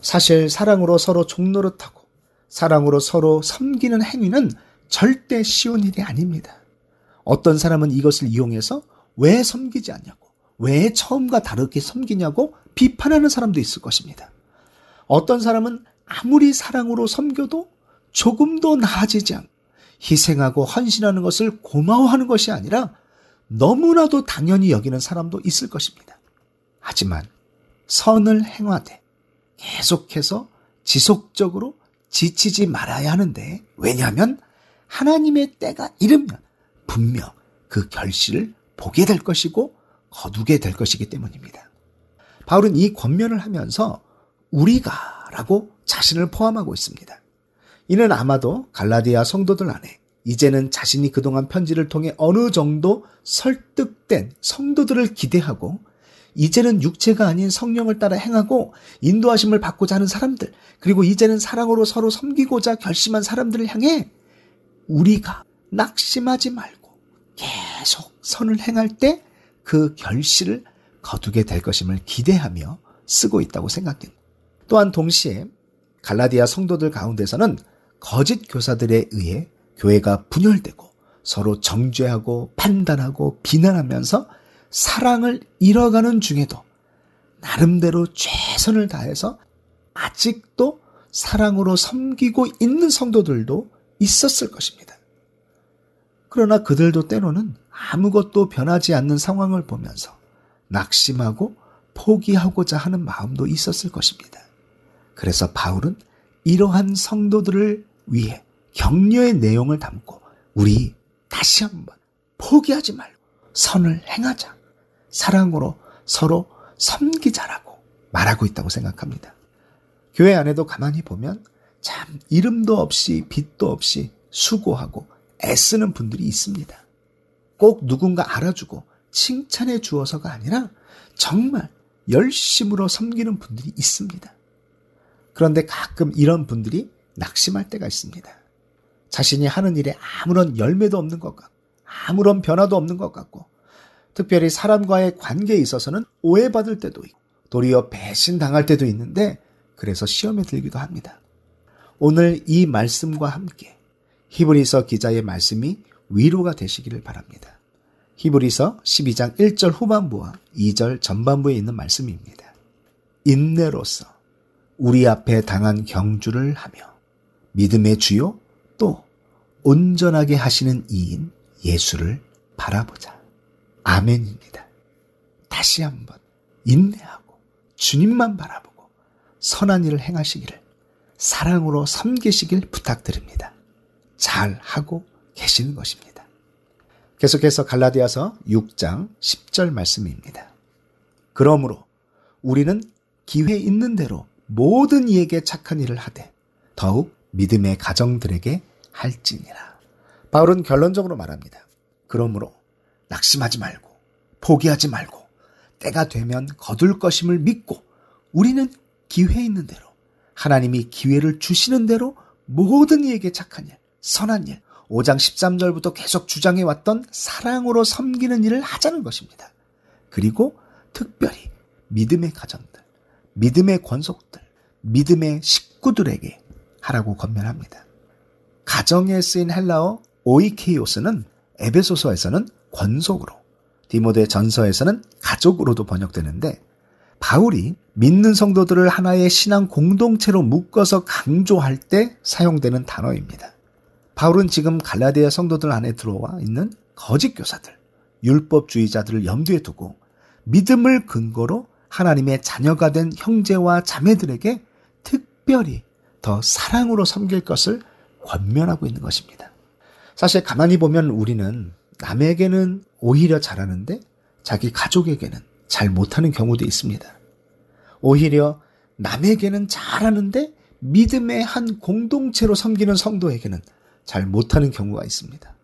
사실 사랑으로 서로 종노릇하고 사랑으로 서로 섬기는 행위는 절대 쉬운 일이 아닙니다. 어떤 사람은 이것을 이용해서 왜 섬기지 않냐고, 왜 처음과 다르게 섬기냐고 비판하는 사람도 있을 것입니다. 어떤 사람은 아무리 사랑으로 섬겨도 조금도 나아지지 않고 희생하고 헌신하는 것을 고마워하는 것이 아니라 너무나도 당연히 여기는 사람도 있을 것입니다. 하지만 선을 행하되 계속해서 지속적으로 지치지 말아야 하는데 왜냐하면 하나님의 때가 이르면 분명 그 결실을 보게 될 것이고 거두게 될 것이기 때문입니다. 바울은 이 권면을 하면서 우리가 라고 자신을 포함하고 있습니다. 이는 아마도 갈라디아 성도들 안에 이제는 자신이 그동안 편지를 통해 어느 정도 설득된 성도들을 기대하고 이제는 육체가 아닌 성령을 따라 행하고 인도하심을 받고자 하는 사람들, 그리고 이제는 사랑으로 서로 섬기고자 결심한 사람들을 향해 우리가 낙심하지 말고 계속 선을 행할 때 그 결실을 거두게 될 것임을 기대하며 쓰고 있다고 생각됩니다. 또한 동시에 갈라디아 성도들 가운데서는 거짓 교사들에 의해 교회가 분열되고 서로 정죄하고 판단하고 비난하면서 사랑을 잃어가는 중에도 나름대로 최선을 다해서 아직도 사랑으로 섬기고 있는 성도들도 있었을 것입니다. 그러나 그들도 때로는 아무것도 변하지 않는 상황을 보면서 낙심하고 포기하고자 하는 마음도 있었을 것입니다. 그래서 바울은 이러한 성도들을 위해 격려의 내용을 담고 우리 다시 한번 포기하지 말고 선을 행하자. 사랑으로 서로 섬기자라고 말하고 있다고 생각합니다. 교회 안에도 가만히 보면 참 이름도 없이 빛도 없이 수고하고 애쓰는 분들이 있습니다. 꼭 누군가 알아주고 칭찬해 주어서가 아니라 정말 열심으로 섬기는 분들이 있습니다. 그런데 가끔 이런 분들이 낙심할 때가 있습니다. 자신이 하는 일에 아무런 열매도 없는 것 같고, 아무런 변화도 없는 것 같고, 특별히 사람과의 관계에 있어서는 오해받을 때도 있고, 도리어 배신당할 때도 있는데, 그래서 시험에 들기도 합니다. 오늘 이 말씀과 함께 히브리서 기자의 말씀이 위로가 되시기를 바랍니다. 히브리서 12장 1절 후반부와 2절 전반부에 있는 말씀입니다. 인내로서 우리 앞에 당한 경주를 하며 믿음의 주요 또 온전하게 하시는 이인 예수를 바라보자. 아멘입니다. 다시 한번 인내하고 주님만 바라보고 선한 일을 행하시기를 사랑으로 섬기시길 부탁드립니다. 잘 하고 계시는 것입니다. 계속해서 갈라디아서 6장 10절 말씀입니다. 그러므로 우리는 기회 있는 대로 모든 이에게 착한 일을 하되 더욱 믿음의 가정들에게 할지니라. 바울은 결론적으로 말합니다. 그러므로 낙심하지 말고 포기하지 말고 때가 되면 거둘 것임을 믿고 우리는 기회 있는 대로 하나님이 기회를 주시는 대로 모든 이에게 착한 일, 선한 일, 5장 13절부터 계속 주장해 왔던 사랑으로 섬기는 일을 하자는 것입니다. 그리고 특별히 믿음의 가정들, 믿음의 권속들, 믿음의 식구들에게 하라고 건면합니다. 가정에 쓰인 헬라어 오이케이오스는 에베소서에서는 권속으로, 디모데 전서에서는 가족으로도 번역되는데 바울이 믿는 성도들을 하나의 신앙 공동체로 묶어서 강조할 때 사용되는 단어입니다. 바울은 지금 갈라디아 성도들 안에 들어와 있는 거짓 교사들, 율법주의자들을 염두에 두고 믿음을 근거로 하나님의 자녀가 된 형제와 자매들에게 특별히 더 사랑으로 섬길 것을 권면하고 있는 것입니다. 사실 가만히 보면 우리는 남에게는 오히려 잘하는데 자기 가족에게는 잘 못하는 경우도 있습니다. 오히려 남에게는 잘하는데 믿음의 한 공동체로 섬기는 성도에게는 잘 못하는 경우가 있습니다.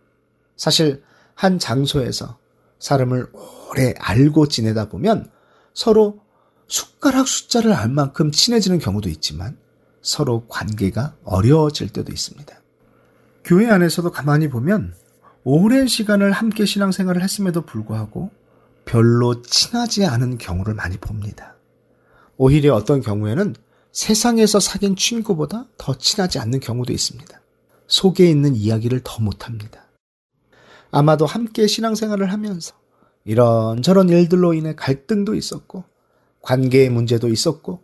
사실 한 장소에서 사람을 오래 알고 지내다 보면 서로 숟가락 숫자를 알 만큼 친해지는 경우도 있지만 서로 관계가 어려워질 때도 있습니다. 교회 안에서도 가만히 보면 오랜 시간을 함께 신앙생활을 했음에도 불구하고 별로 친하지 않은 경우를 많이 봅니다. 오히려 어떤 경우에는 세상에서 사귄 친구보다 더 친하지 않는 경우도 있습니다. 속에 있는 이야기를 더 못합니다. 아마도 함께 신앙생활을 하면서 이런저런 일들로 인해 갈등도 있었고, 관계의 문제도 있었고,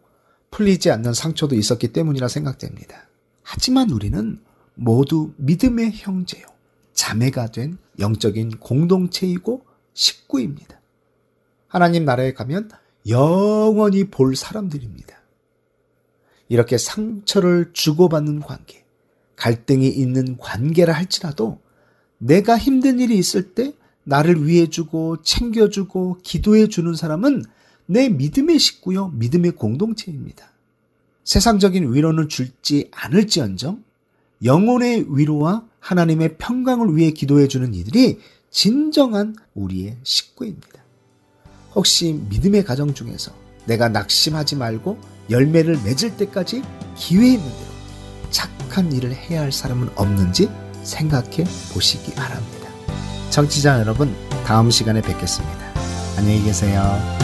풀리지 않는 상처도 있었기 때문이라 생각됩니다. 하지만 우리는 모두 믿음의 형제요, 자매가 된 영적인 공동체이고 식구입니다. 하나님 나라에 가면 영원히 볼 사람들입니다. 이렇게 상처를 주고받는 관계, 갈등이 있는 관계라 할지라도 내가 힘든 일이 있을 때 나를 위해주고 챙겨주고 기도해주는 사람은 내 믿음의 식구요, 믿음의 공동체입니다. 세상적인 위로는 줄지 않을지언정 영혼의 위로와 하나님의 평강을 위해 기도해주는 이들이 진정한 우리의 식구입니다. 혹시 믿음의 가정 중에서 내가 낙심하지 말고 열매를 맺을 때까지 기회 있는 대로 착한 일을 해야 할 사람은 없는지 생각해 보시기 바랍니다. 정치자 여러분, 다음 시간에 뵙겠습니다. 안녕히 계세요.